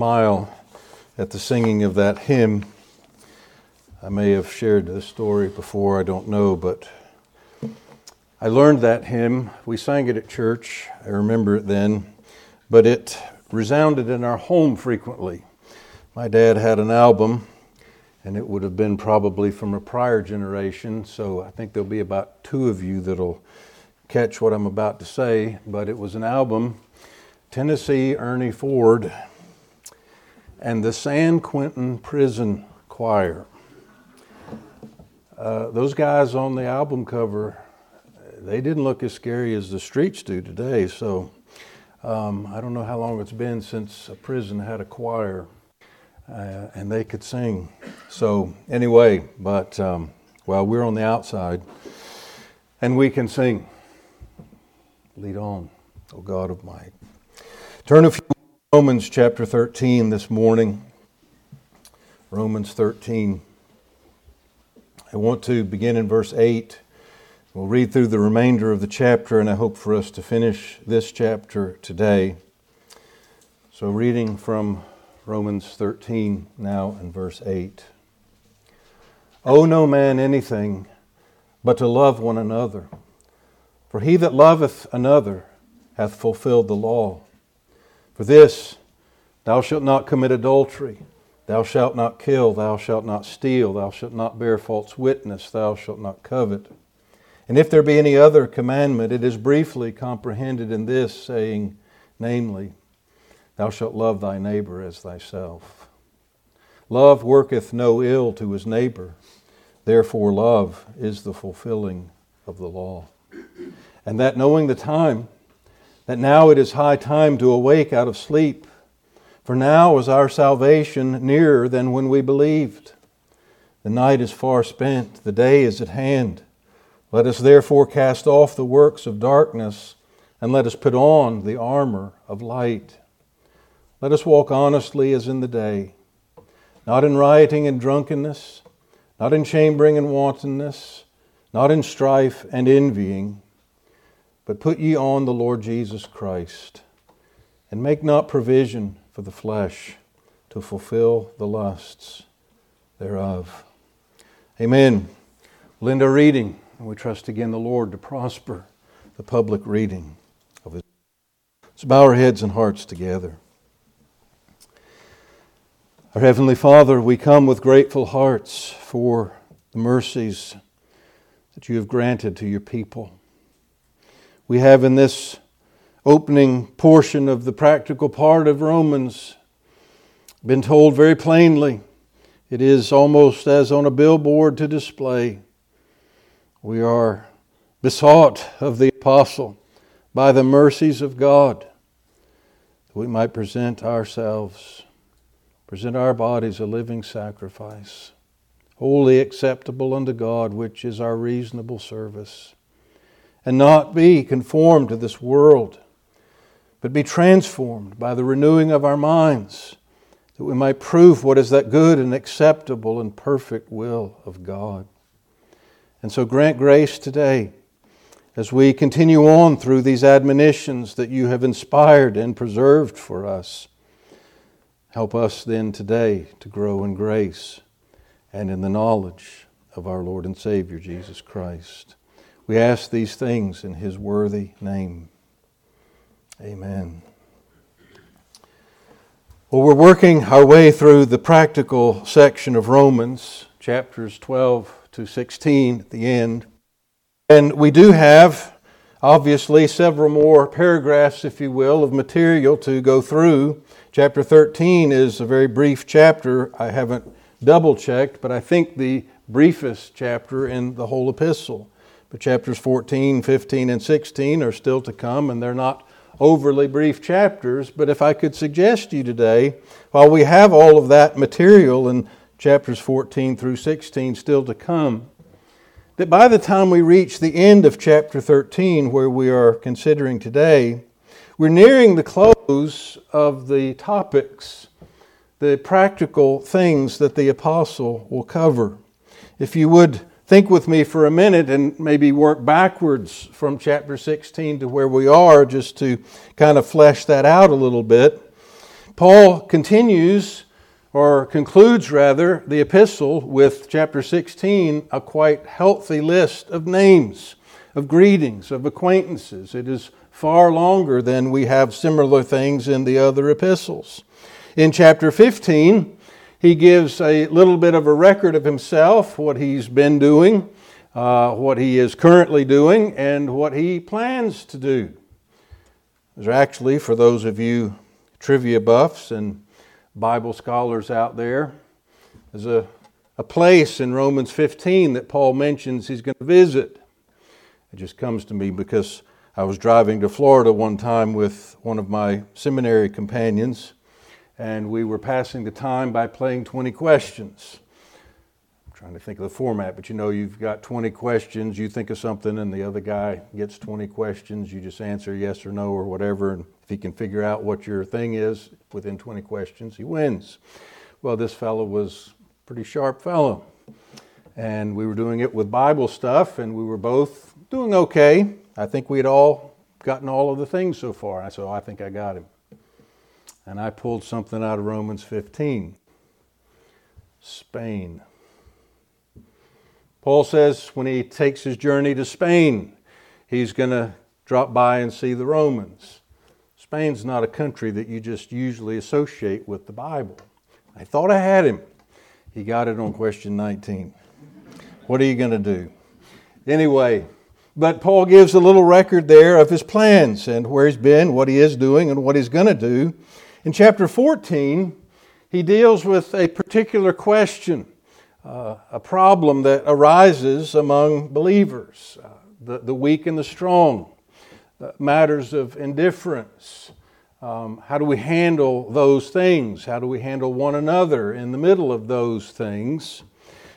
smile at the singing of that hymn. I may have shared this story before, I don't know, but I learned that hymn. We sang it at church, I remember it then, but it resounded in our home frequently. My dad had an album, and it would have been probably from a prior generation, so I think there'll be about two of you that'll catch what I'm about to say, but it was an album, Tennessee Ernie Ford and the San Quentin Prison Choir. Uh, those guys on the album cover, they didn't look as scary as the streets do today, so um, I don't know how long it's been since a prison had a choir uh, and they could sing. So, anyway, but um, well, we're on the outside and we can sing. Lead on, O God of might. Turn a few Romans chapter 13 this morning. Romans 13. I want to begin in verse 8 We'll read through the remainder of the chapter, and I hope for us to finish this chapter today. So, reading from Romans 13 now in verse 8. Owe no man anything but to love one another, for he that loveth another hath fulfilled the law. For this, thou shalt not commit adultery, thou shalt not kill, thou shalt not steal, thou shalt not bear false witness, thou shalt not covet. And if there be any other commandment, it is briefly comprehended in this, saying, namely, Thou shalt love thy neighbor as thyself. Love worketh no ill to his neighbor, therefore, love is the fulfilling of the law. And that knowing the time, that now it is high time to awake out of sleep, for now is our salvation nearer than when we believed. The night is far spent, the day is at hand. Let us therefore cast off the works of darkness and let us put on the armor of light. Let us walk honestly as in the day, not in rioting and drunkenness, not in chambering and wantonness, not in strife and envying, but put ye on the Lord Jesus Christ, and make not provision for the flesh to fulfill the lusts thereof. Amen. Linda reading. And we trust again the Lord to prosper the public reading of His. Let's bow our heads and hearts together. Our Heavenly Father, we come with grateful hearts for the mercies that you have granted to your people. We have in this opening portion of the practical part of Romans been told very plainly. It is almost as on a billboard to display we are besought of the apostle by the mercies of God that we might present ourselves, present our bodies a living sacrifice, wholly acceptable unto God, which is our reasonable service, and not be conformed to this world, but be transformed by the renewing of our minds, that we might prove what is that good and acceptable and perfect will of God. And so grant grace today as we continue on through these admonitions that you have inspired and preserved for us. Help us then today to grow in grace and in the knowledge of our Lord and Savior Jesus Christ. We ask these things in His worthy name. Amen. Well, we're working our way through the practical section of Romans, chapters 12 to 16 at the end. And we do have, obviously, several more paragraphs, if you will, of material to go through. Chapter 13 is a very brief chapter. I haven't double checked, but I think the briefest chapter in the whole epistle. But chapters 14, 15, and 16 are still to come, and they're not overly brief chapters. But if I could suggest to you today, while we have all of that material in chapters 14 through 16 still to come. That by the time we reach the end of chapter 13, where we are considering today, we're nearing the close of the topics, the practical things that the apostle will cover. If you would think with me for a minute and maybe work backwards from chapter 16 to where we are, just to kind of flesh that out a little bit. Paul continues, or concludes rather, the epistle with chapter 16, a quite healthy list of names, of greetings, of acquaintances. It is far longer than we have similar things in the other epistles. In chapter 15, he gives a little bit of a record of himself, what he's been doing, uh, what he is currently doing, and what he plans to do. There's actually, for those of you trivia buffs and Bible scholars out there, there's a, a place in Romans 15 that Paul mentions he's going to visit. It just comes to me because I was driving to Florida one time with one of my seminary companions and we were passing the time by playing 20 questions. I'm trying to think of the format, but you know, you've got 20 questions, you think of something, and the other guy gets 20 questions. You just answer yes or no or whatever, and if he can figure out what your thing is within 20 questions, he wins. Well, this fellow was a pretty sharp fellow, and we were doing it with Bible stuff, and we were both doing okay. I think we had all gotten all of the things so far. I said, oh, I think I got him and I pulled something out of Romans 15 Spain. Paul says when he takes his journey to Spain, he's going to drop by and see the Romans. Spain's not a country that you just usually associate with the Bible. I thought I had him. He got it on question 19. What are you going to do? Anyway, but Paul gives a little record there of his plans and where he's been, what he is doing, and what he's going to do. In chapter 14, he deals with a particular question, uh, a problem that arises among believers uh, the, the weak and the strong, uh, matters of indifference. Um, how do we handle those things? How do we handle one another in the middle of those things?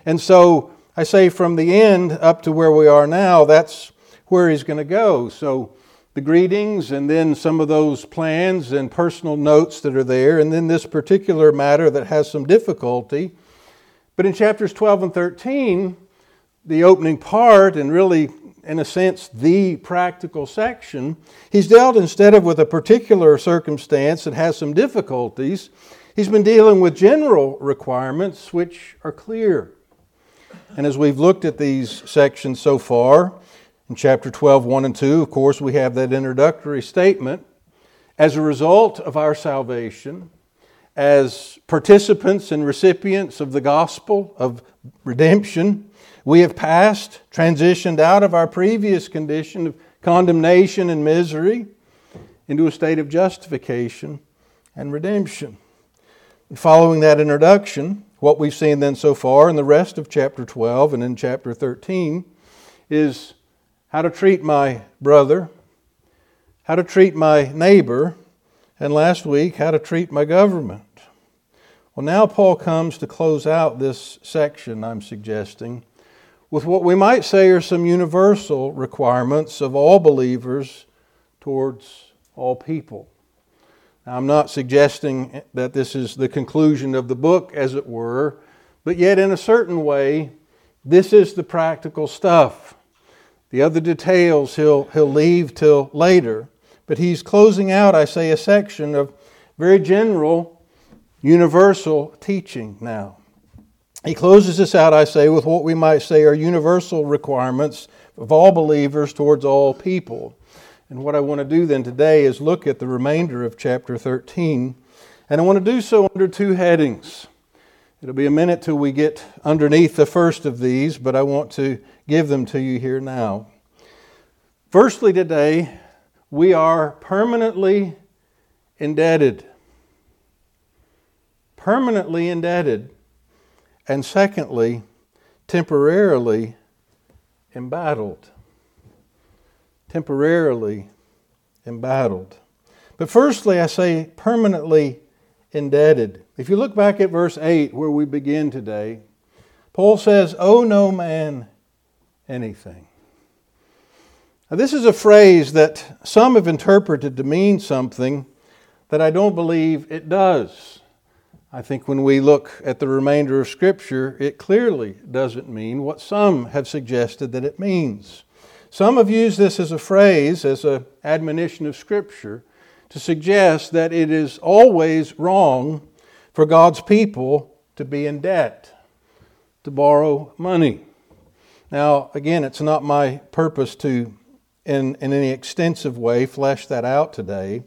And so I say from the end up to where we are now, that's where he's going to go. So the greetings and then some of those plans and personal notes that are there, and then this particular matter that has some difficulty. But in chapters 12 and 13, the opening part, and really, in a sense, the practical section, he's dealt instead of with a particular circumstance that has some difficulties, he's been dealing with general requirements which are clear. And as we've looked at these sections so far, in chapter 12, 1 and 2, of course, we have that introductory statement. As a result of our salvation, as participants and recipients of the gospel of redemption, we have passed, transitioned out of our previous condition of condemnation and misery into a state of justification and redemption. Following that introduction, what we've seen then so far in the rest of chapter 12 and in chapter 13 is how to treat my brother, how to treat my neighbor, and last week, how to treat my government. Well, now Paul comes to close out this section I'm suggesting with what we might say are some universal requirements of all believers towards all people. Now, I'm not suggesting that this is the conclusion of the book, as it were, but yet, in a certain way, this is the practical stuff. The other details he'll, he'll leave till later. But he's closing out, I say, a section of very general, universal teaching now. He closes this out, I say, with what we might say are universal requirements of all believers towards all people. And what I want to do then today is look at the remainder of chapter 13. And I want to do so under two headings. It'll be a minute till we get underneath the first of these, but I want to give them to you here now. Firstly, today, we are permanently indebted. Permanently indebted. And secondly, temporarily embattled. Temporarily embattled. But firstly, I say permanently indebted. If you look back at verse 8, where we begin today, Paul says, Owe no man anything. Now, this is a phrase that some have interpreted to mean something that I don't believe it does. I think when we look at the remainder of Scripture, it clearly doesn't mean what some have suggested that it means. Some have used this as a phrase, as an admonition of Scripture, to suggest that it is always wrong for God's people to be in debt, to borrow money. Now, again, it's not my purpose to, in, in any extensive way, flesh that out today.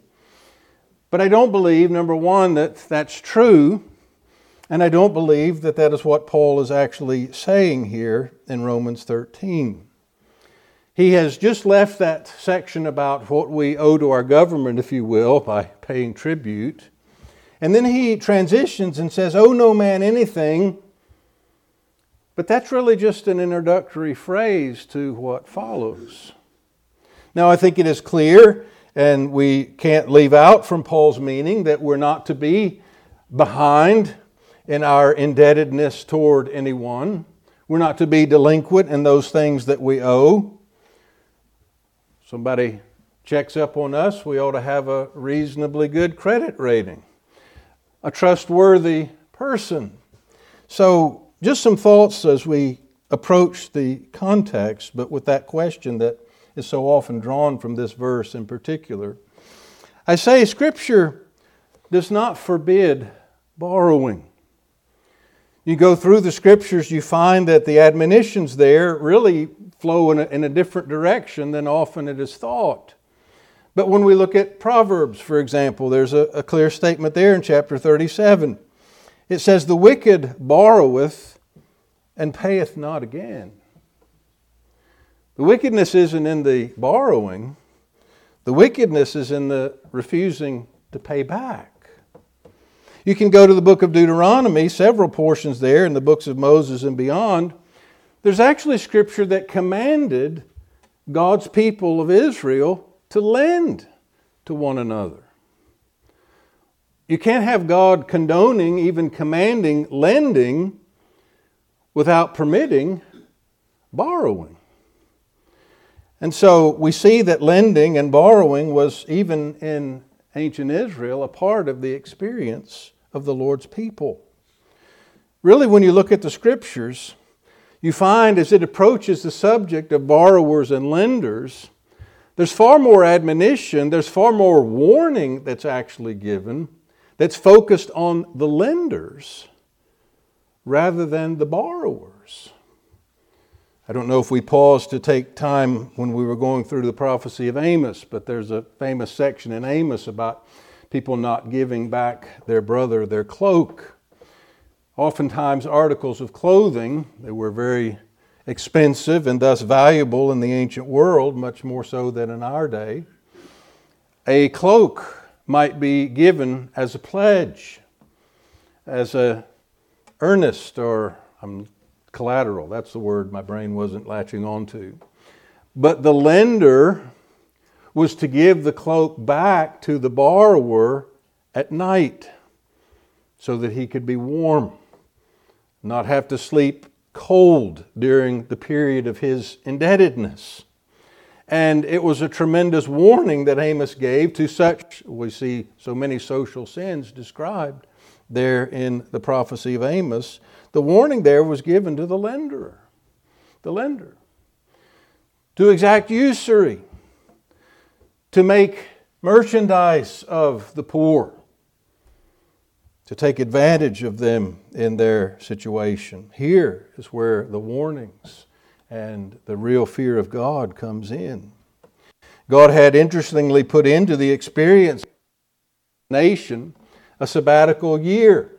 But I don't believe, number one, that that's true. And I don't believe that that is what Paul is actually saying here in Romans 13. He has just left that section about what we owe to our government, if you will, by paying tribute. And then he transitions and says, Owe no man anything. But that's really just an introductory phrase to what follows. Now, I think it is clear, and we can't leave out from Paul's meaning, that we're not to be behind in our indebtedness toward anyone. We're not to be delinquent in those things that we owe somebody checks up on us, we ought to have a reasonably good credit rating, a trustworthy person. So, just some thoughts as we approach the context, but with that question that is so often drawn from this verse in particular. I say Scripture does not forbid borrowing. You go through the Scriptures, you find that the admonitions there really flow in a, in a different direction than often it is thought. But when we look at Proverbs, for example, there's a, a clear statement there in chapter 37. It says, The wicked borroweth and payeth not again. The wickedness isn't in the borrowing, the wickedness is in the refusing to pay back. You can go to the book of Deuteronomy, several portions there in the books of Moses and beyond, there's actually scripture that commanded God's people of Israel to lend to one another. You can't have God condoning, even commanding lending without permitting borrowing. And so we see that lending and borrowing was, even in ancient Israel, a part of the experience of the Lord's people. Really, when you look at the scriptures, you find as it approaches the subject of borrowers and lenders, there's far more admonition, there's far more warning that's actually given that's focused on the lenders rather than the borrowers. I don't know if we paused to take time when we were going through the prophecy of Amos, but there's a famous section in Amos about people not giving back their brother their cloak oftentimes articles of clothing. They were very expensive and thus valuable in the ancient world, much more so than in our day. A cloak might be given as a pledge, as a earnest or um, collateral. That's the word my brain wasn't latching onto. But the lender was to give the cloak back to the borrower at night so that he could be warm not have to sleep cold during the period of his indebtedness. And it was a tremendous warning that Amos gave to such, we see so many social sins described there in the prophecy of Amos. The warning there was given to the lender, the lender, to exact usury, to make merchandise of the poor, to take advantage of them in their situation. Here is where the warnings and the real fear of God comes in. God had interestingly put into the experience nation a sabbatical year.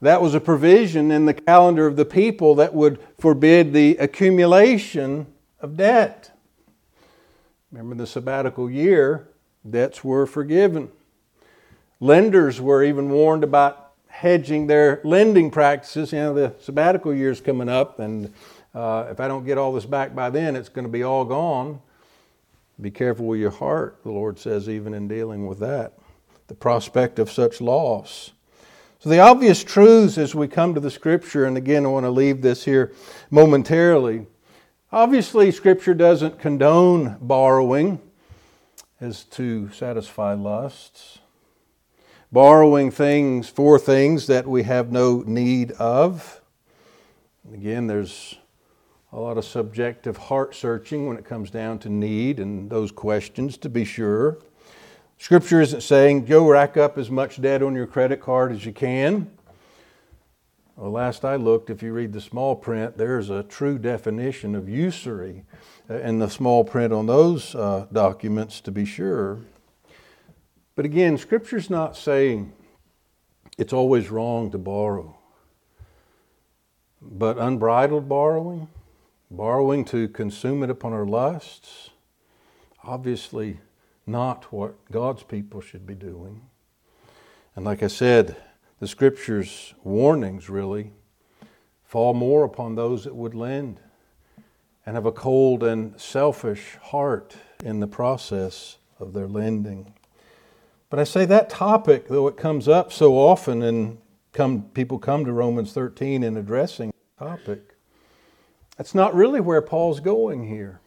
That was a provision in the calendar of the people that would forbid the accumulation of debt. Remember the sabbatical year, debts were forgiven. Lenders were even warned about hedging their lending practices. You know, the sabbatical year is coming up, and uh, if I don't get all this back by then, it's going to be all gone. Be careful with your heart, the Lord says, even in dealing with that, the prospect of such loss. So, the obvious truths as we come to the Scripture, and again, I want to leave this here momentarily. Obviously, Scripture doesn't condone borrowing as to satisfy lusts borrowing things for things that we have no need of. Again, there's a lot of subjective heart searching when it comes down to need and those questions, to be sure. Scripture isn't saying, go rack up as much debt on your credit card as you can. Well, last I looked, if you read the small print, there's a true definition of usury in the small print on those uh, documents, to be sure. But again, Scripture's not saying it's always wrong to borrow. But unbridled borrowing, borrowing to consume it upon our lusts, obviously not what God's people should be doing. And like I said, the Scripture's warnings really fall more upon those that would lend and have a cold and selfish heart in the process of their lending. But I say that topic, though it comes up so often and come, people come to Romans 13 in addressing the topic, that's not really where Paul's going here.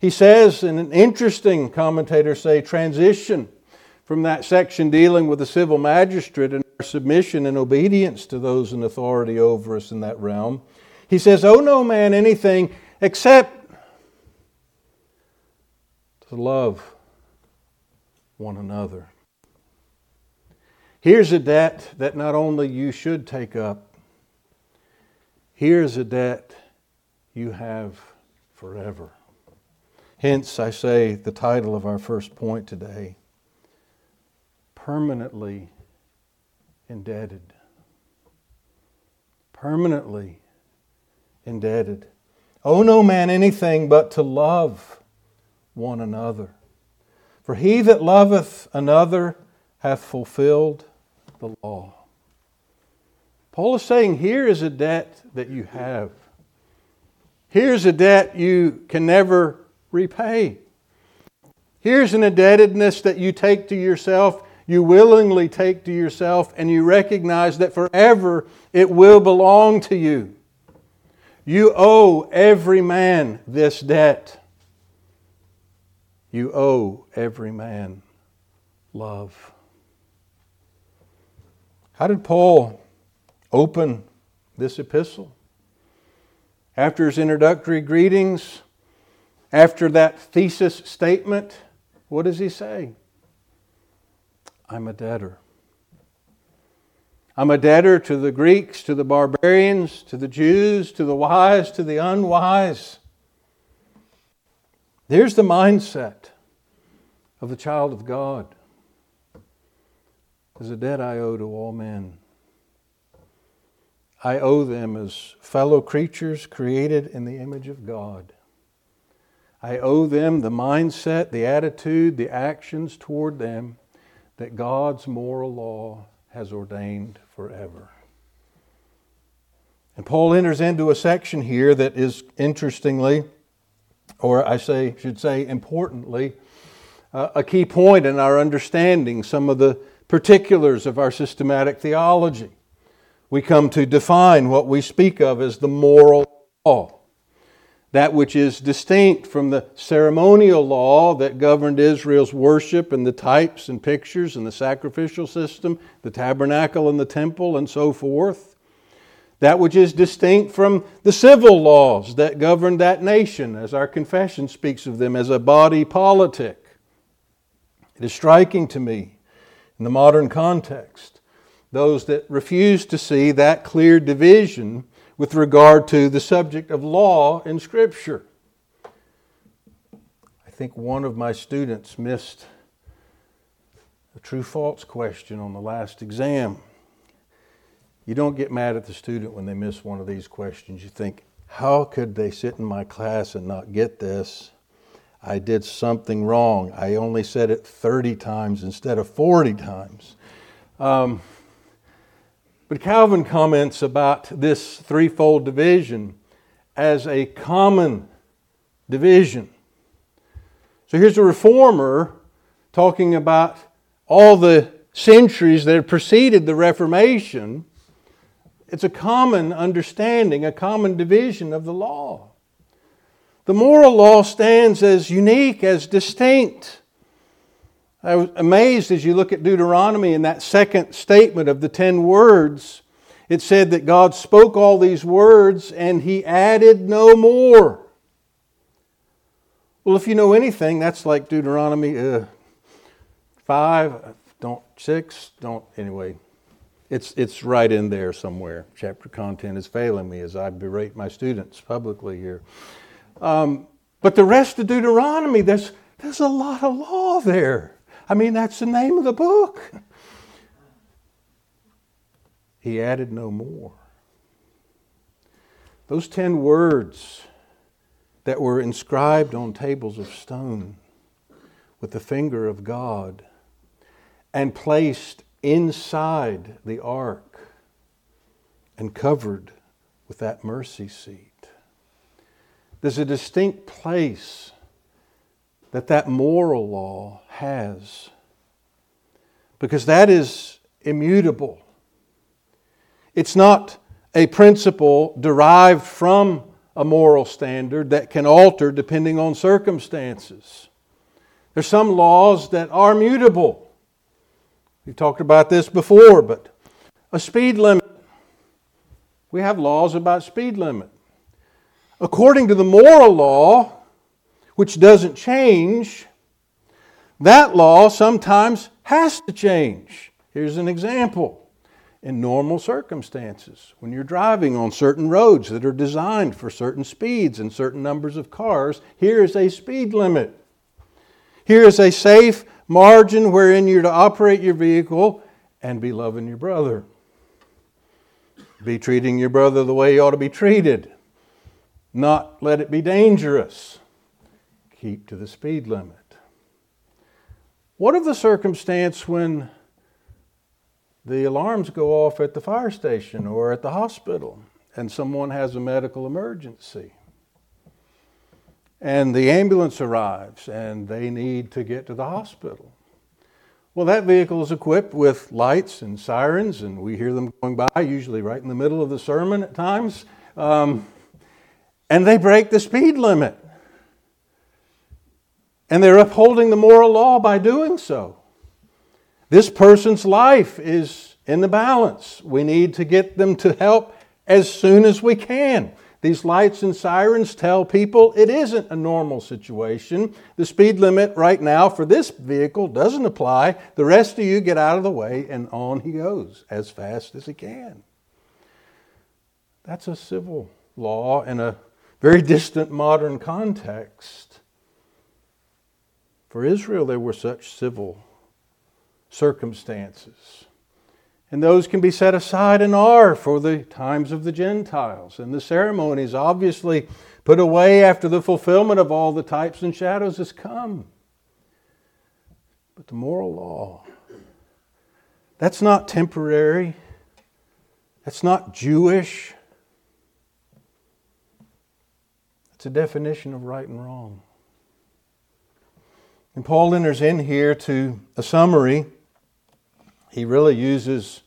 He says, and an interesting commentator say, transition from that section dealing with the civil magistrate and our submission and obedience to those in authority over us in that realm. He says, Owe no man anything except to love one another. Here's a debt that not only you should take up, here's a debt you have forever. Hence, I say the title of our first point today Permanently Indebted. Permanently indebted. Owe no man anything but to love one another. For he that loveth another hath fulfilled the law. Paul is saying here is a debt that you have. Here's a debt you can never repay. Here's an indebtedness that you take to yourself, you willingly take to yourself, and you recognize that forever it will belong to you. You owe every man this debt. You owe every man love. How did Paul open this epistle? After his introductory greetings, after that thesis statement, what does he say? I'm a debtor. I'm a debtor to the Greeks, to the barbarians, to the Jews, to the wise, to the unwise. There's the mindset of the child of God. There's a debt I owe to all men. I owe them as fellow creatures created in the image of God. I owe them the mindset, the attitude, the actions toward them that God's moral law has ordained forever. And Paul enters into a section here that is interestingly, or I say, should say importantly, uh, a key point in our understanding some of the particulars of our systematic theology. We come to define what we speak of as the moral law that which is distinct from the ceremonial law that governed Israel's worship and the types and pictures and the sacrificial system, the tabernacle and the temple, and so forth. That which is distinct from the civil laws that governed that nation, as our confession speaks of them as a body politic. It is striking to me in the modern context, those that refuse to see that clear division with regard to the subject of law in Scripture. I think one of my students missed a true false question on the last exam. You don't get mad at the student when they miss one of these questions. You think, how could they sit in my class and not get this? I did something wrong. I only said it 30 times instead of 40 times. Um, but Calvin comments about this threefold division as a common division. So here's a reformer talking about all the centuries that preceded the Reformation. It's a common understanding, a common division of the law. The moral law stands as unique, as distinct I was amazed as you look at Deuteronomy in that second statement of the ten words. It said that God spoke all these words and he added no more. Well, if you know anything, that's like Deuteronomy uh, five, don't six, don't anyway. It's it's right in there somewhere. Chapter content is failing me as I berate my students publicly here. Um, but the rest of Deuteronomy, there's there's a lot of law there. I mean, that's the name of the book. He added no more. Those ten words that were inscribed on tables of stone with the finger of God and placed inside the ark and covered with that mercy seat. There's a distinct place that that moral law has because that is immutable. It's not a principle derived from a moral standard that can alter depending on circumstances. There's some laws that are mutable. We've talked about this before, but a speed limit. We have laws about speed limit. According to the moral law, which doesn't change, that law sometimes has to change. Here's an example. In normal circumstances, when you're driving on certain roads that are designed for certain speeds and certain numbers of cars, here is a speed limit. Here is a safe margin wherein you're to operate your vehicle and be loving your brother. Be treating your brother the way you ought to be treated. Not let it be dangerous. Keep to the speed limit. What of the circumstance when the alarms go off at the fire station or at the hospital and someone has a medical emergency? and the ambulance arrives and they need to get to the hospital. Well, that vehicle is equipped with lights and sirens, and we hear them going by, usually right in the middle of the sermon at times. Um, and they break the speed limit. And they're upholding the moral law by doing so. This person's life is in the balance. We need to get them to help as soon as we can. These lights and sirens tell people it isn't a normal situation. The speed limit right now for this vehicle doesn't apply. The rest of you get out of the way, and on he goes as fast as he can. That's a civil law in a very distant modern context. For Israel, there were such civil circumstances. And those can be set aside and are for the times of the Gentiles. And the ceremonies obviously put away after the fulfillment of all the types and shadows has come. But the moral law, that's not temporary, that's not Jewish. It's a definition of right and wrong. And Paul enters in here to a summary he really uses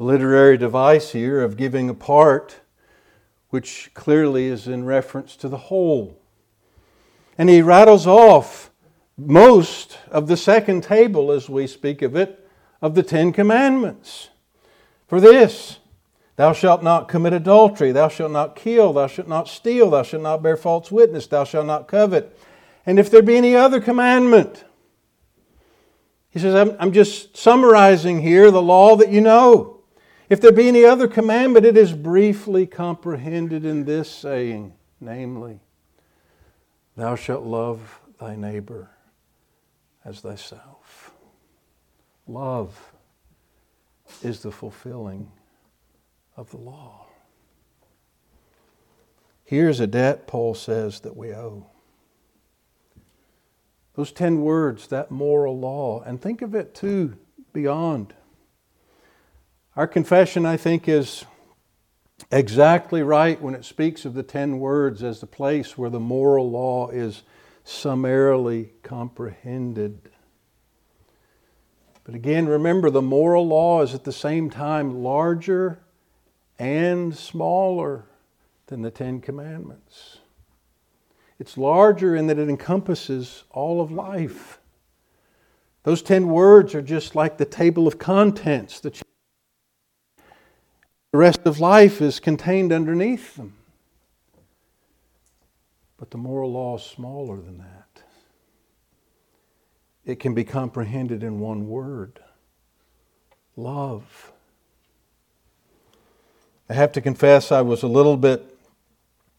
a literary device here of giving a part, which clearly is in reference to the whole. And he rattles off most of the second table, as we speak of it, of the Ten Commandments. For this, Thou shalt not commit adultery, thou shalt not kill, thou shalt not steal, thou shalt not bear false witness, thou shalt not covet. And if there be any other commandment, he says, I'm, I'm just summarizing here the law that you know. If there be any other commandment, it is briefly comprehended in this saying, namely, Thou shalt love thy neighbor as thyself. Love is the fulfilling of the law. Here's a debt, Paul says, that we owe. Those 10 words, that moral law. And think of it too beyond. Our confession, I think, is exactly right when it speaks of the 10 words as the place where the moral law is summarily comprehended. But again, remember the moral law is at the same time larger and smaller than the Ten Commandments. It's larger in that it encompasses all of life. Those 10 words are just like the table of contents. The rest of life is contained underneath them. But the moral law is smaller than that. it can be comprehended in one word love. I have to confess, I was a little bit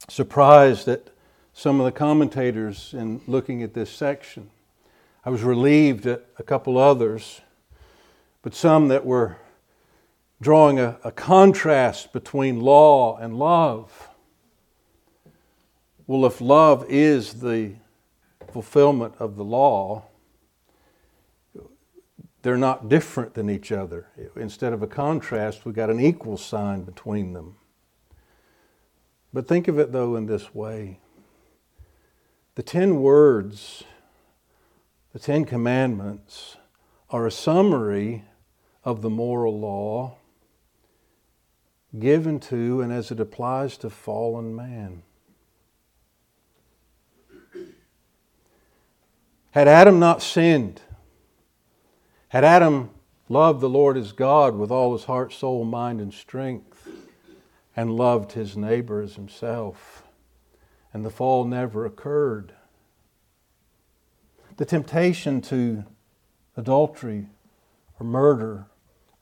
surprised at some of the commentators in looking at this section. I was relieved at a couple others, but some that were drawing a, a contrast between law and love. Well, if love is the fulfillment of the law, they're not different than each other. Instead of a contrast, we've got an equal sign between them. But think of it, though, in this way the ten words, the Ten Commandments, are a summary of the moral law given to and as it applies to fallen man. Had Adam not sinned, had Adam loved the Lord his God with all his heart, soul, mind, and strength, and loved his neighbor as himself, and the fall never occurred, the temptation to adultery or murder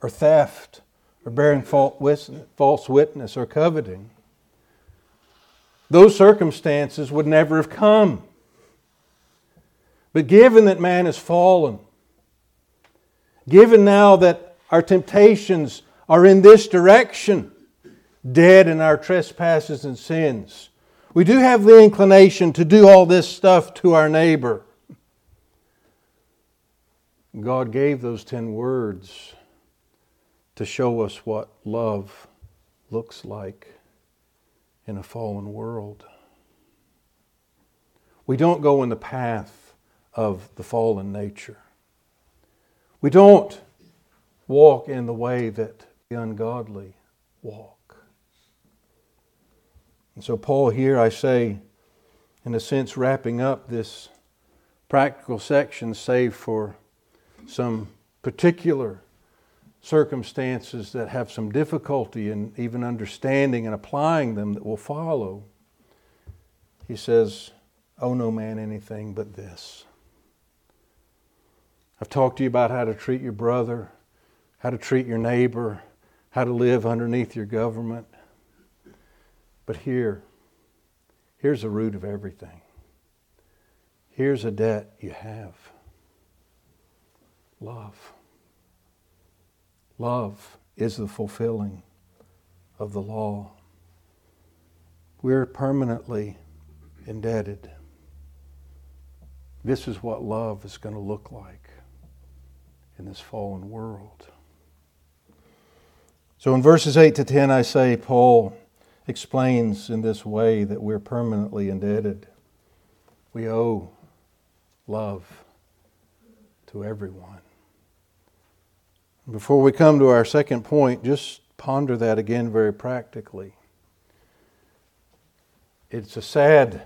or theft or bearing false witness or coveting, those circumstances would never have come. But given that man has fallen, Given now that our temptations are in this direction, dead in our trespasses and sins, we do have the inclination to do all this stuff to our neighbor. God gave those ten words to show us what love looks like in a fallen world. We don't go in the path of the fallen nature. We don't walk in the way that the ungodly walk. And so, Paul, here I say, in a sense, wrapping up this practical section, save for some particular circumstances that have some difficulty in even understanding and applying them that will follow. He says, Owe no man anything but this I've talked to you about how to treat your brother, how to treat your neighbor, how to live underneath your government. But here, here's the root of everything. Here's a debt you have love. Love is the fulfilling of the law. We're permanently indebted. This is what love is going to look like in this fallen world. So in verses 8 to 10, I say Paul explains in this way that we're permanently indebted. We owe love to everyone. Before we come to our second point, just ponder that again very practically. It's a sad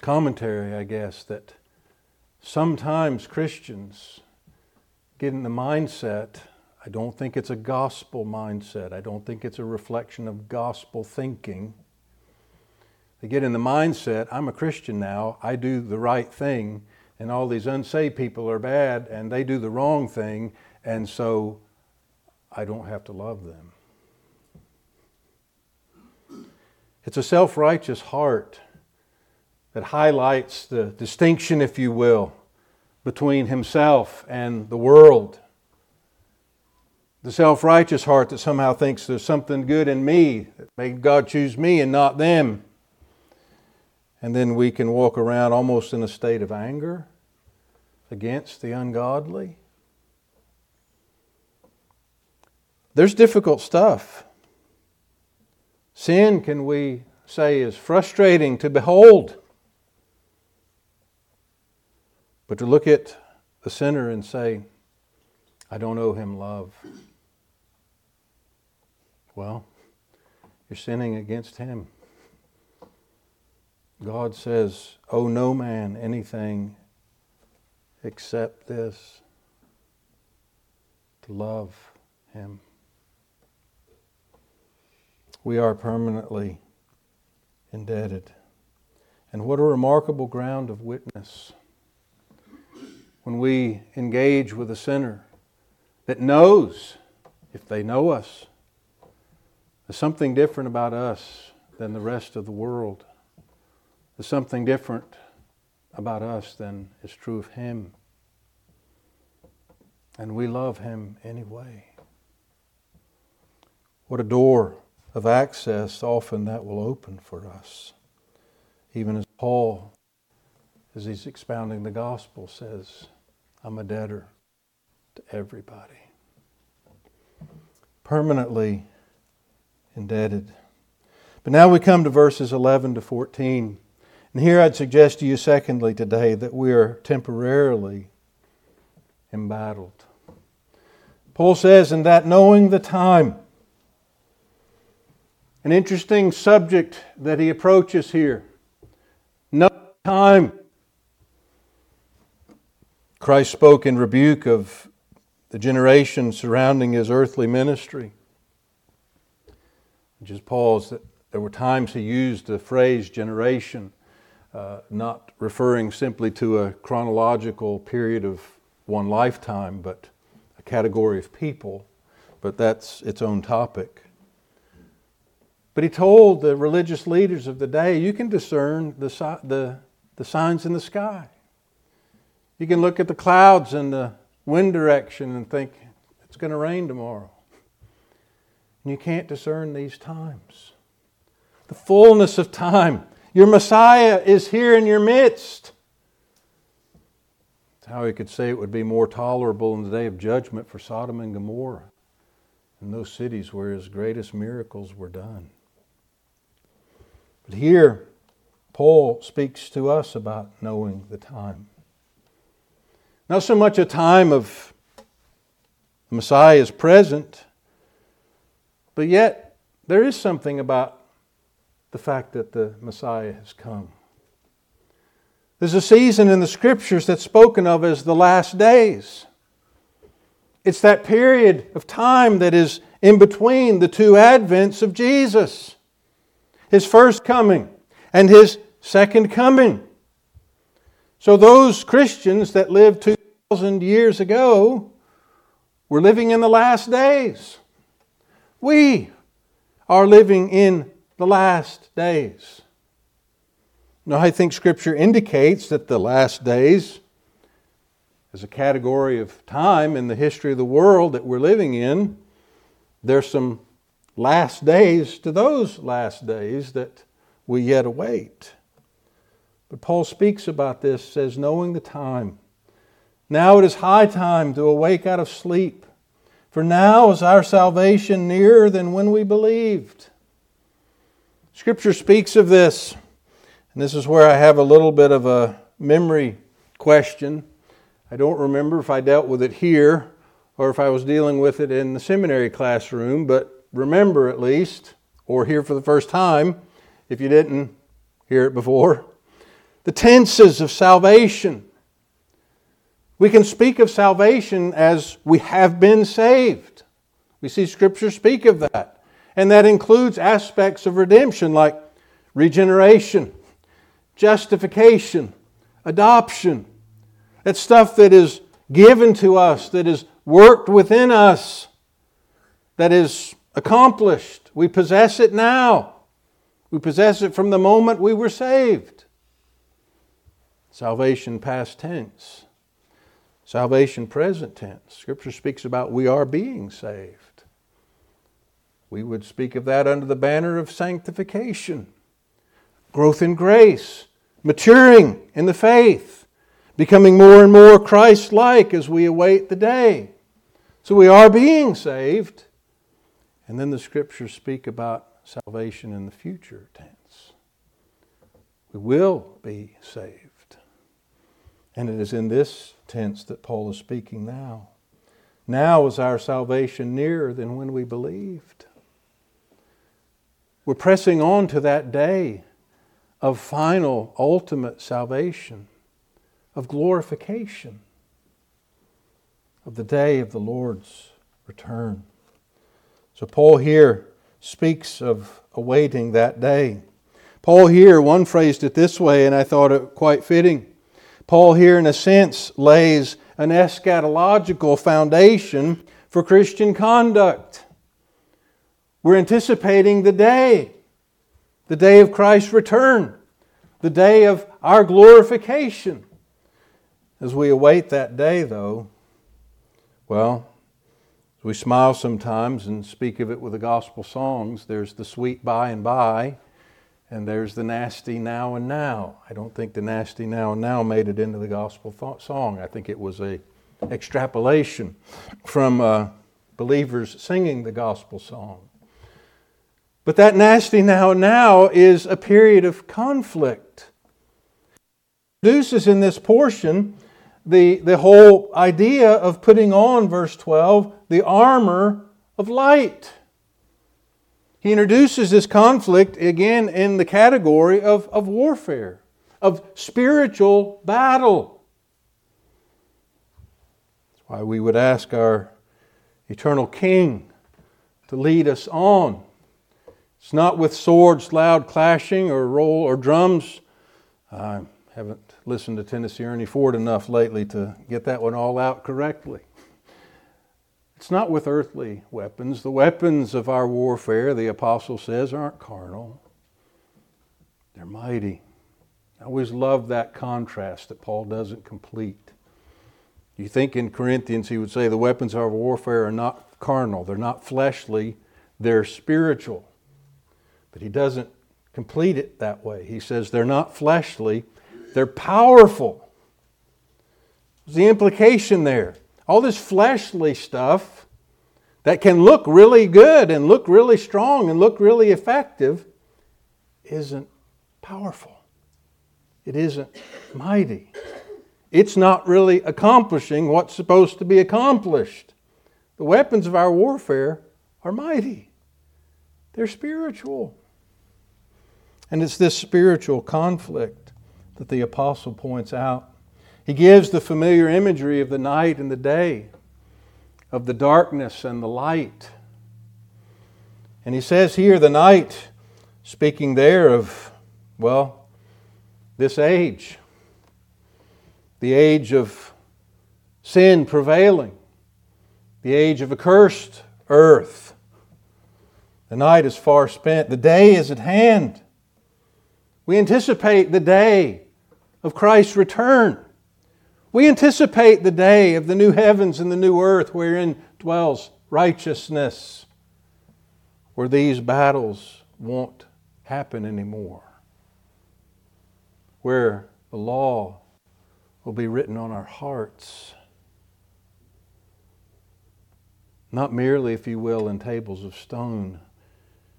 commentary, I guess, that Sometimes Christians get in the mindset, I don't think it's a gospel mindset. I don't think it's a reflection of gospel thinking. They get in the mindset, I'm a Christian now, I do the right thing, and all these unsaved people are bad and they do the wrong thing, and so I don't have to love them. It's a self righteous heart that highlights the distinction, if you will, between himself and the world. The self righteous heart that somehow thinks there's something good in me, that made God choose me and not them. And then we can walk around almost in a state of anger against the ungodly. There's difficult stuff. Sin, can we say, is frustrating to behold. But to look at the sinner and say, I don't owe him love. Well, you're sinning against him. God says, Owe no man anything except this to love him. We are permanently indebted. And what a remarkable ground of witness when we engage with a sinner that knows, if they know us, there's something different about us than the rest of the world. There's something different about us than is true of Him. And we love Him anyway. What a door of access often that will open for us. Even as Paul, as he's expounding the gospel, says, I'm a debtor to everybody. Permanently indebted. But now we come to verses 11 to 14. And here I'd suggest to you, secondly, today, that we are temporarily embattled. Paul says, in that knowing the time, an interesting subject that he approaches here. No time. Christ spoke in rebuke of the generation surrounding his earthly ministry. Just pause. there were times he used the phrase generation, uh, not referring simply to a chronological period of one lifetime, but a category of people. But that's its own topic. But he told the religious leaders of the day, you can discern the, the, the signs in the sky. You can look at the clouds and the wind direction and think, it's going to rain tomorrow. And you can't discern these times. The fullness of time. Your Messiah is here in your midst. That's how he could say it would be more tolerable in the day of judgment for Sodom and Gomorrah and those cities where his greatest miracles were done. But here, Paul speaks to us about knowing the time. Not so much a time of Messiah's present, but yet there is something about the fact that the Messiah has come. There's a season in the scriptures that's spoken of as the last days. It's that period of time that is in between the two advents of Jesus his first coming and his second coming. So, those Christians that lived 2,000 years ago were living in the last days. We are living in the last days. Now, I think Scripture indicates that the last days, as a category of time in the history of the world that we're living in, there's some last days to those last days that we yet await. But Paul speaks about this, says, knowing the time. Now it is high time to awake out of sleep, for now is our salvation nearer than when we believed. Scripture speaks of this, and this is where I have a little bit of a memory question. I don't remember if I dealt with it here or if I was dealing with it in the seminary classroom, but remember at least, or hear for the first time, if you didn't hear it before, the tenses of salvation. We can speak of salvation as we have been saved. We see Scripture speak of that. And that includes aspects of redemption like regeneration, justification, adoption. That's stuff that is given to us, that is worked within us, that is accomplished. We possess it now. We possess it from the moment we were saved. Salvation past tense. Salvation present tense. Scripture speaks about we are being saved. We would speak of that under the banner of sanctification, growth in grace, maturing in the faith, becoming more and more Christ like as we await the day. So we are being saved. And then the scriptures speak about salvation in the future tense. We will be saved. And it is in this tense that Paul is speaking now. Now is our salvation nearer than when we believed. We're pressing on to that day of final, ultimate salvation, of glorification, of the day of the Lord's return. So Paul here speaks of awaiting that day. Paul here, one phrased it this way, and I thought it quite fitting. Paul here, in a sense, lays an eschatological foundation for Christian conduct. We're anticipating the day, the day of Christ's return, the day of our glorification. As we await that day, though, well, we smile sometimes and speak of it with the gospel songs. There's the sweet by and by, and there's the nasty now and now. I don't think the nasty now and now made it into the gospel th- song. I think it was a extrapolation from uh, believers singing the gospel song. But that nasty now and now is a period of conflict. Produces in this portion the, the whole idea of putting on, verse 12, the armor of light. He introduces this conflict again in the category of, of warfare, of spiritual battle. That's why we would ask our eternal King to lead us on. It's not with swords loud clashing or roll or drums. I haven't listened to Tennessee Ernie Ford enough lately to get that one all out correctly. It's not with earthly weapons. The weapons of our warfare, the apostle says, aren't carnal, they're mighty. I always love that contrast that Paul doesn't complete. You think in Corinthians he would say the weapons of our warfare are not carnal, they're not fleshly, they're spiritual. But he doesn't complete it that way. He says they're not fleshly, they're powerful. What's the implication there? All this fleshly stuff that can look really good and look really strong and look really effective isn't powerful. It isn't mighty. It's not really accomplishing what's supposed to be accomplished. The weapons of our warfare are mighty, they're spiritual. And it's this spiritual conflict that the apostle points out he gives the familiar imagery of the night and the day, of the darkness and the light. And he says here, the night, speaking there of, well, this age, the age of sin prevailing, the age of accursed earth. The night is far spent, the day is at hand. We anticipate the day of Christ's return. We anticipate the day of the new heavens and the new earth wherein dwells righteousness, where these battles won't happen anymore, where the law will be written on our hearts. Not merely, if you will, in tables of stone,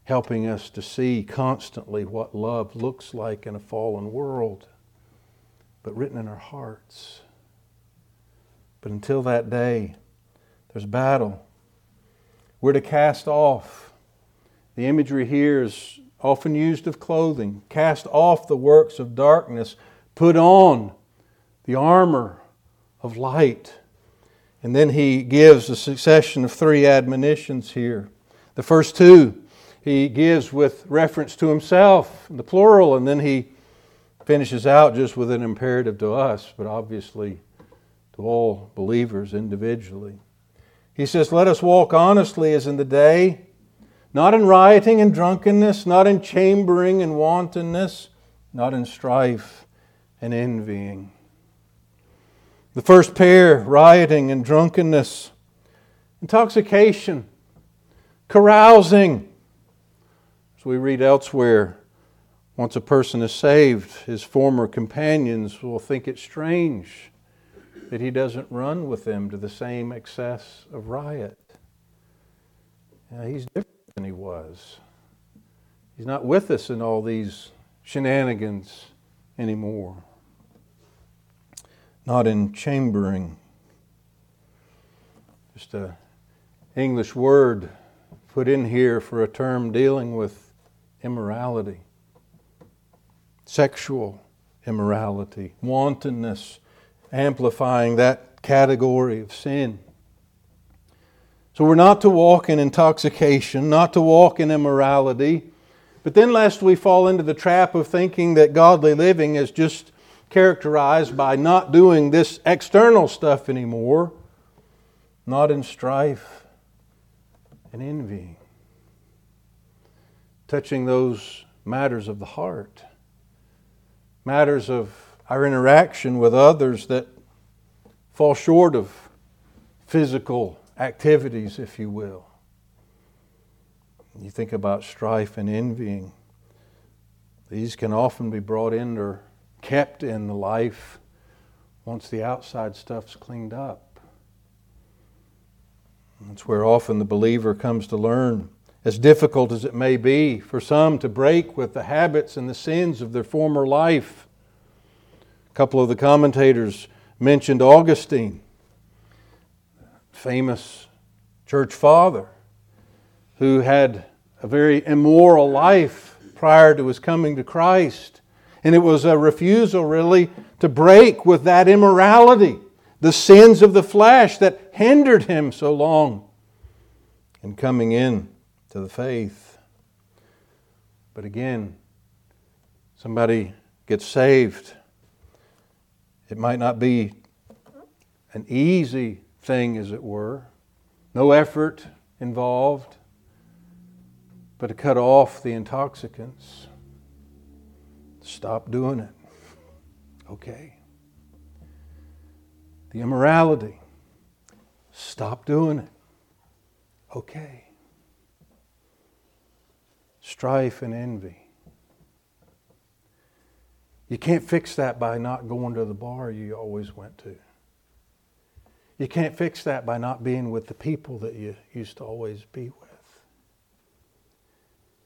helping us to see constantly what love looks like in a fallen world, but written in our hearts. But until that day, there's battle. We're to cast off. The imagery here is often used of clothing. Cast off the works of darkness, put on the armor of light. And then he gives a succession of three admonitions here. The first two he gives with reference to himself, the plural, and then he finishes out just with an imperative to us, but obviously all believers individually. He says, Let us walk honestly as in the day, not in rioting and drunkenness, not in chambering and wantonness, not in strife and envying. The first pair, rioting and drunkenness, intoxication, carousing. As we read elsewhere, once a person is saved, his former companions will think it strange that he doesn't run with them to the same excess of riot. he's different than he was. He's not with us in all these shenanigans anymore. Not in chambering. Just a English word put in here for a term dealing with immorality, sexual immorality, wantonness, amplifying that category of sin. So we're not to walk in intoxication, not to walk in immorality, But then, lest we fall into the trap of thinking that godly living is just characterized by not doing this external stuff anymore, not in strife and envy, touching those matters of the heart, matters of our interaction with others that fall short of physical activities, if you will. You think about strife and envying. These can often be brought in or kept in the life once the outside stuff's cleaned up. That's where often the believer comes to learn, as difficult as it may be for some to break with the habits and the sins of their former life. A couple of the commentators mentioned Augustine, famous church father who had a very immoral life prior to his coming to Christ. And it was a refusal, really, to break with that immorality, the sins of the flesh that hindered him so long in coming in to the faith. But again, somebody gets saved. It might not be an easy thing, as it were, no effort involved, but to cut off the intoxicants. Stop doing it. Okay. The immorality. Stop doing it. Okay. Strife and envy. You can't fix that by not going to the bar you always went to. You can't fix that by not being with the people that you used to always be with.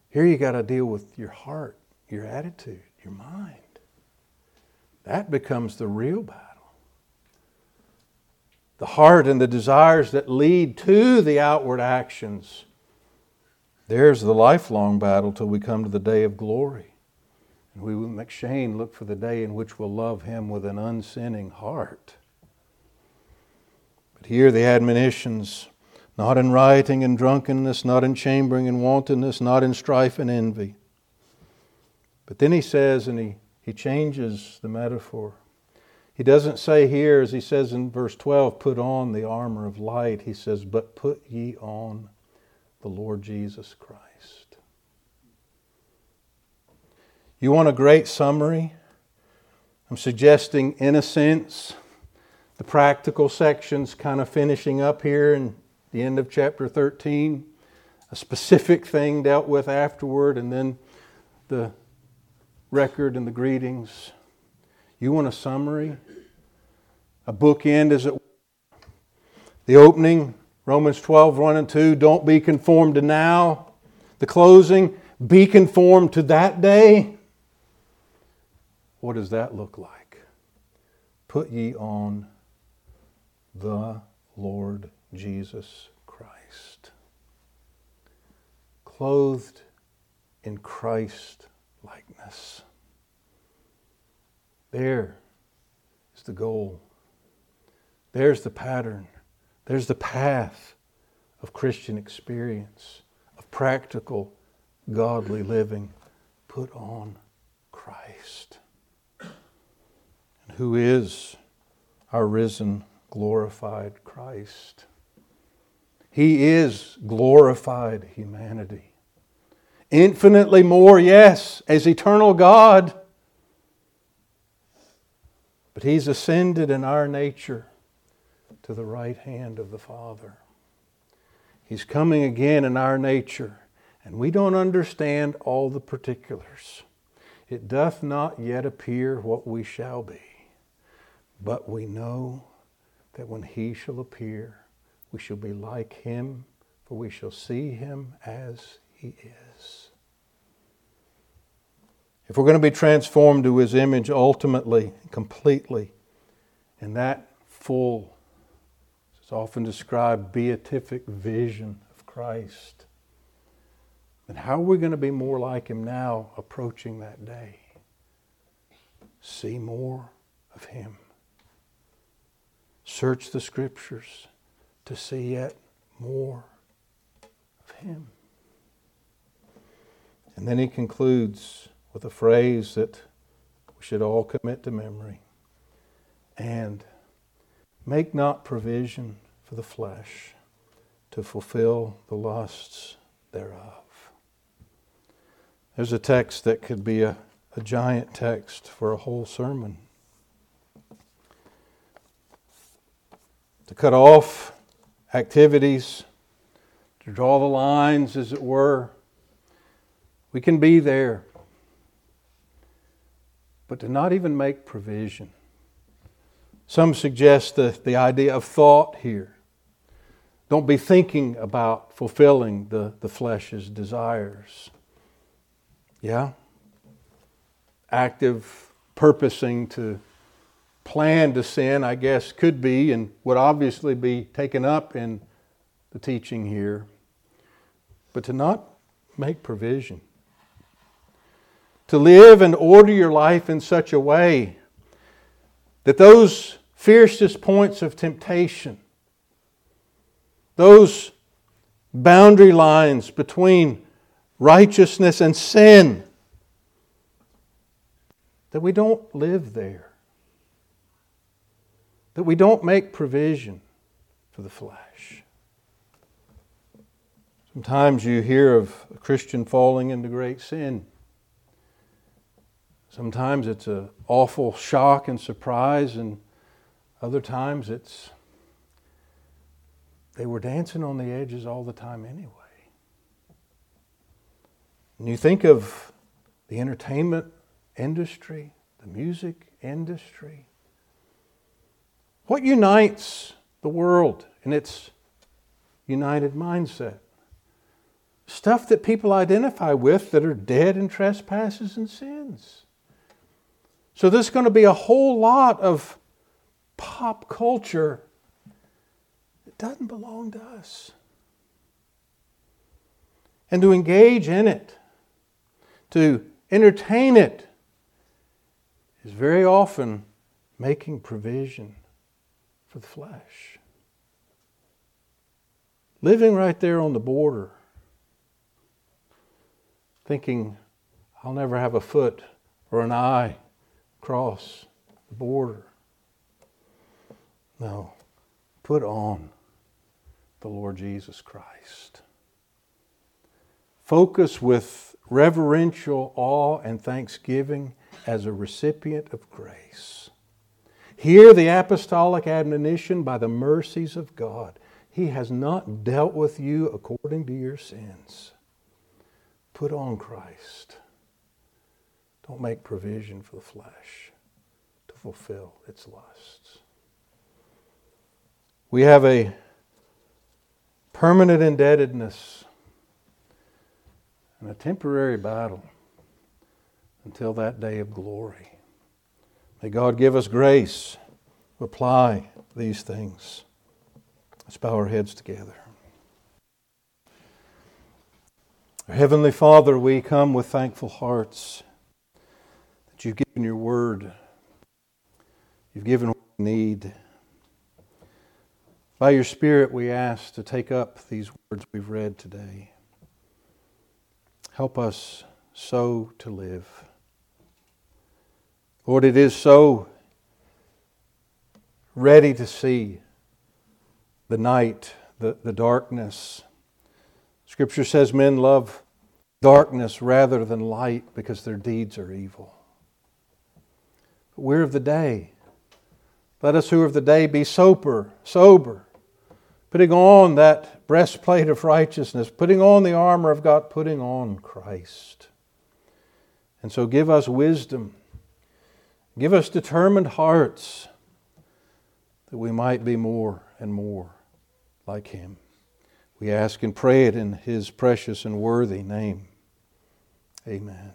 Here you got to deal with your heart, your attitude, your mind. That becomes the real battle. The heart and the desires that lead to the outward actions. There's the lifelong battle till we come to the day of glory. And we, Shane look for the day in which we'll love Him with an unsinning heart. But here the admonitions not in rioting and drunkenness, not in chambering and wantonness, not in strife and envy. But then he says, and he, he changes the metaphor. He doesn't say here, as he says in verse 12, put on the armor of light. He says, but put ye on the Lord Jesus Christ. You want a great summary? I'm suggesting innocence, the practical sections kind of finishing up here in the end of chapter 13, a specific thing dealt with afterward, and then the record and the greetings. You want a summary? A bookend, as it were. the opening, Romans 12, 1 and 2, don't be conformed to now. The closing, be conformed to that day. What does that look like? Put ye on the Lord Jesus Christ. Clothed in Christ likeness. There is the goal. There's the pattern. There's the path of Christian experience, of practical, godly living. Put on Christ. Who is our risen, glorified Christ? He is glorified humanity. Infinitely more, yes, as eternal God. But He's ascended in our nature to the right hand of the Father. He's coming again in our nature, and we don't understand all the particulars. It doth not yet appear what we shall be, but we know that when He shall appear, we shall be like him, for we shall see him as he is. If we're going to be transformed to his image ultimately, completely, in that full, it's often described beatific vision of Christ, then how are we going to be more like him now approaching that day? See more of him. Search the scriptures to see yet more of Him. And then he concludes with a phrase that we should all commit to memory. And make not provision for the flesh to fulfill the lusts thereof. There's a text that could be a, a giant text for a whole sermon. To cut off activities, to draw the lines, as it were. We can be there, but to not even make provision. Some suggest the, the idea of thought here. Don't be thinking about fulfilling the, the flesh's desires. Yeah? Active purposing to plan to sin, I guess, could be and would obviously be taken up in the teaching here. But to not make provision. To live and order your life in such a way that those fiercest points of temptation, those boundary lines between righteousness and sin, that we don't live there, that we don't make provision for the flesh. Sometimes you hear of a Christian falling into great sin. Sometimes it's an awful shock and surprise, and other times it's they were dancing on the edges all the time anyway. And you think of the entertainment industry, the music industry. What unites the world in its united mindset? Stuff that people identify with that are dead in trespasses and sins. So there's going to be a whole lot of pop culture that doesn't belong to us. And to engage in it, to entertain it, is very often making provision for the flesh. Living right there on the border, thinking, I'll never have a foot or an eye cross the border. No, put on the Lord Jesus Christ. Focus with reverential awe and thanksgiving as a recipient of grace. Hear the apostolic admonition by the mercies of God. He has not dealt with you according to your sins. Put on Christ. Don't make provision for the flesh to fulfill its lusts. We have a permanent indebtedness and a temporary battle until that day of glory. May God give us grace to apply these things. Let's bow our heads together. Heavenly Father, we come with thankful hearts that you've given your word. You've given what we need. By your Spirit, we ask to take up these words we've read today. Help us so to live. Lord, it is so ready to see the night, the, the darkness. Scripture says men love darkness rather than light because their deeds are evil. We're of the day. Let us who are of the day be sober, sober, putting on that breastplate of righteousness, putting on the armor of God, putting on Christ. And so give us wisdom, give us determined hearts that we might be more and more like Him. We ask and pray it in His precious and worthy name. Amen.